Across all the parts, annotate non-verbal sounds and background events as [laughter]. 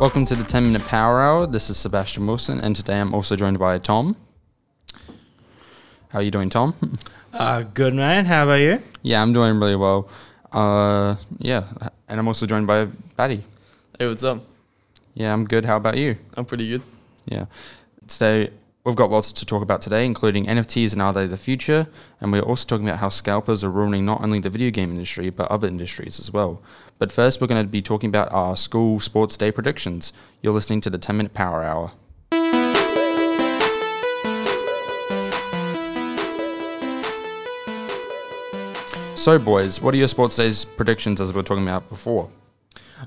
Welcome to the 10 Minute Power Hour. This is Sebastian Wilson, and today I'm also joined by Tom. How are you doing, Tom? Uh, good man. How about you? yeah, I'm doing really well. Uh, yeah, and I'm also joined by Batty. Hey, what's up? Yeah, I'm good. How about you? I'm pretty good. Yeah. Today, we've got lots to talk about today, including NFTs and are they the future? And we're also talking about how scalpers are ruining not only the video game industry, but other industries as well. But first, we're going to be talking about our school sports day predictions. You're listening to the 10 Minute Power Hour. So, boys, what are your sports days predictions as we were talking about before?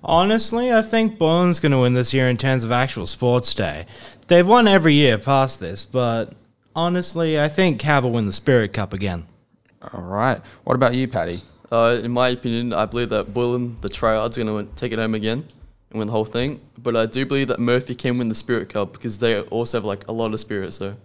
Honestly, I think Bourne's going to win this year in terms of actual sports day. They've won every year past this, but honestly, I think Cav will win the Spirit Cup again. All right. What about you, Patty? Uh, in my opinion, I believe that Boylan, the tryouts, going to take it home again and win the whole thing. But I do believe that Murphy can win the Spirit Cup because they also have like a lot of spirit. So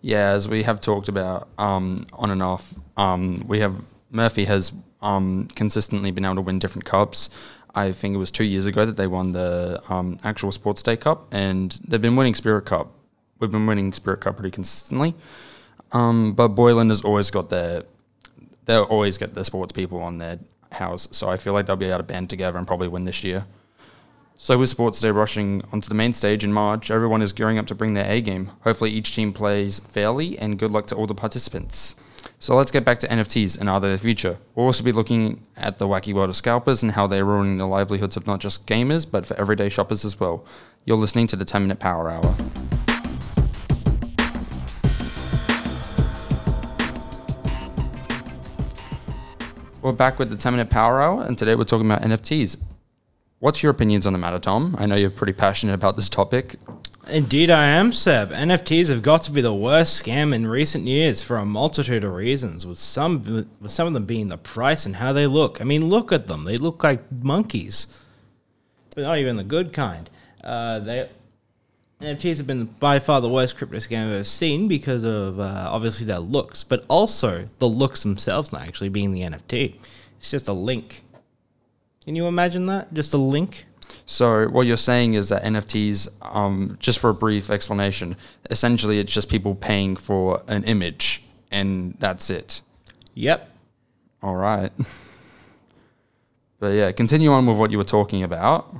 Yeah, as we have talked about um, on and off, um, we have Murphy has um, consistently been able to win different cups. I think it was two years ago that they won the um, actual Sports Day Cup, and they've been winning Spirit Cup. We've been winning Spirit Cup pretty consistently, um, but Boylan has always got their they'll always get the sports people on their house. So I feel like they'll be able to band together and probably win this year. So with Sports Day rushing onto the main stage in March, everyone is gearing up to bring their A game. Hopefully each team plays fairly and good luck to all the participants. So let's get back to NFTs and are they the future? We'll also be looking at the wacky world of scalpers and how they're ruining the livelihoods of not just gamers, but for everyday shoppers as well. You're listening to the 10 Minute Power Hour. We're back with the 10 Minute Power Hour, and today we're talking about NFTs. What's your opinions on the matter, Tom? I know you're pretty passionate about this topic. Indeed, I am, Seb. NFTs have got to be the worst scam in recent years for a multitude of reasons, with some, with some of them being the price and how they look. I mean, look at them. They look like monkeys, but not even the good kind. Uh, they NFTs have been by far the worst crypto scam I've ever seen because of uh, obviously their looks, but also the looks themselves not actually being the NFT. It's just a link. Can you imagine that? Just a link? So what you're saying is that NFTs, um, just for a brief explanation, essentially it's just people paying for an image, and that's it. Yep. All right. [laughs] but yeah, continue on with what you were talking about.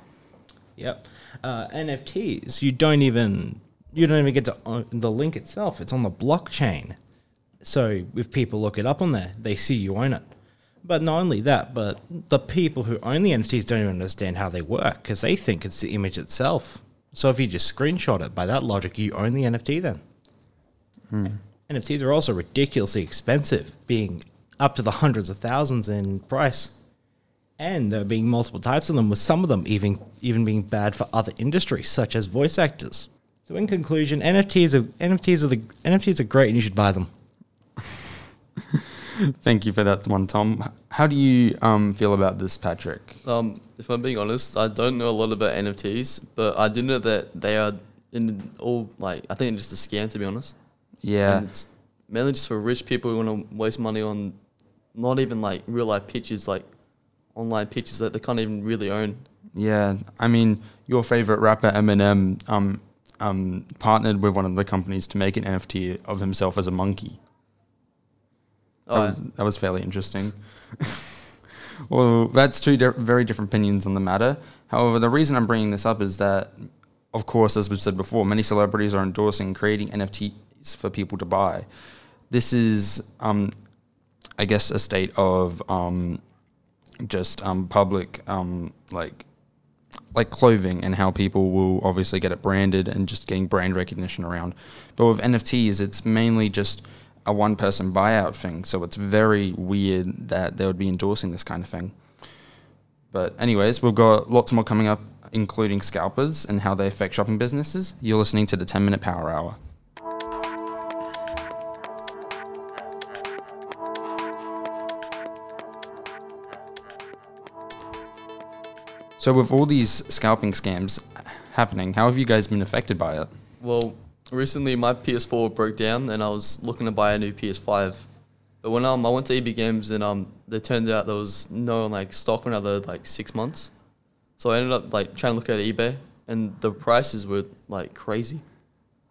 Yep. Uh, NFTs, you don't even you don't even get to own the link itself. It's on the blockchain. So if people look it up on there, they see you own it. But not only that, but the people who own the NFTs don't even understand how they work because they think it's the image itself. So if you just screenshot it, by that logic, you own the NFT then. Hmm. NFTs are also ridiculously expensive, being up to the hundreds of thousands in price. And there being multiple types of them, with some of them even even being bad for other industries, such as voice actors. So in conclusion, NFTs are NFTs are the NFTs are great and you should buy them. [laughs] Thank you for that one, Tom. How do you um, feel about this, Patrick? um, if I'm being honest, I don't know a lot about NFTs, but I do know that they are in all like I think it's just a scam to be honest. Yeah, And it's mainly just for rich people who want to waste money on not even like real life pictures, like online pictures that they can't even really own. yeah. I mean, your favorite rapper Eminem um, um, partnered with one of the companies to make an NFT of himself as a monkey. That, Oh, was, that was fairly interesting. [laughs] well, that's two di- very different opinions on the matter. However, the reason I'm bringing this up is that, of course, as we've said before, many celebrities are endorsing creating NFTs for people to buy. This is, um, I guess, a state of um, just um, public, um, like, like clothing and how people will obviously get it branded and just getting brand recognition around. But with NFTs, it's mainly just a one person buyout thing. So it's very weird that they would be endorsing this kind of thing. But, anyways, we've got lots more coming up, including scalpers and how they affect shopping businesses. You're listening to the 10 Minute Power Hour. So, with all these scalping scams happening, how have you guys been affected by it? Well, recently my PS4 broke down and I was looking to buy a new PS5. But when um, I went to EB Games and um, it turned out there was no like stock for another like six months. So I ended up like trying to look at eBay and the prices were like crazy.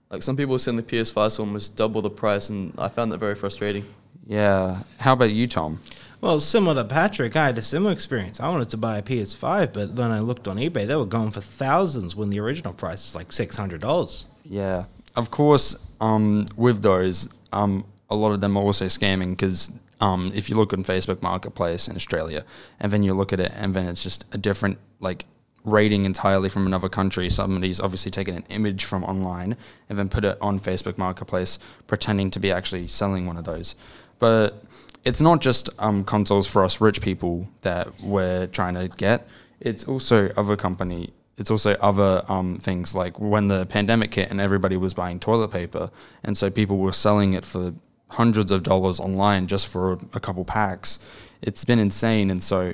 Like some people were selling the PS5 for almost double the price, and I found that very frustrating. Yeah. How about you, Tom? Well, similar to Patrick, I had a similar experience. I wanted to buy a PS5, but then I looked on eBay; they were going for thousands when the original price is like six hundred dollars. Yeah. Of course, um, with those, um, a lot of them are also scamming because um, if you look on Facebook Marketplace in Australia, and then you look at it, and then it's just a different like rating entirely from another country. Somebody's obviously taken an image from online and then put it on Facebook Marketplace, pretending to be actually selling one of those. But it's not just um, consoles for us rich people that we're trying to get. It's also other company. It's also other um, things like when the pandemic hit and everybody was buying toilet paper, and so people were selling it for hundreds of dollars online just for a, a couple packs. It's been insane, and so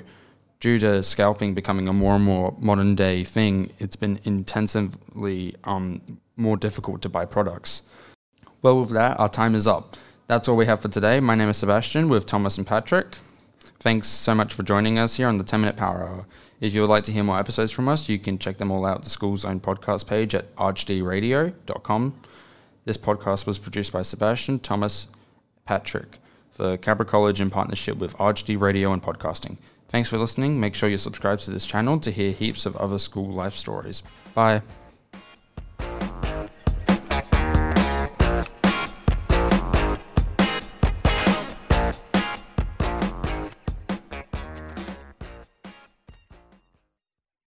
due to scalping becoming a more and more modern day thing, it's been intensively um, more difficult to buy products. Well, with that, our time is up. That's all we have for today. My name is Sebastian with Thomas and Patrick. Thanks so much for joining us here on the 10 Minute Power Hour. If you would like to hear more episodes from us, you can check them all out at the school's own podcast page at archdradio.com. This podcast was produced by Sebastian, Thomas, Patrick for Cabra College in partnership with RHD Radio and Podcasting. Thanks for listening. Make sure you subscribe to this channel to hear heaps of other school life stories. Bye.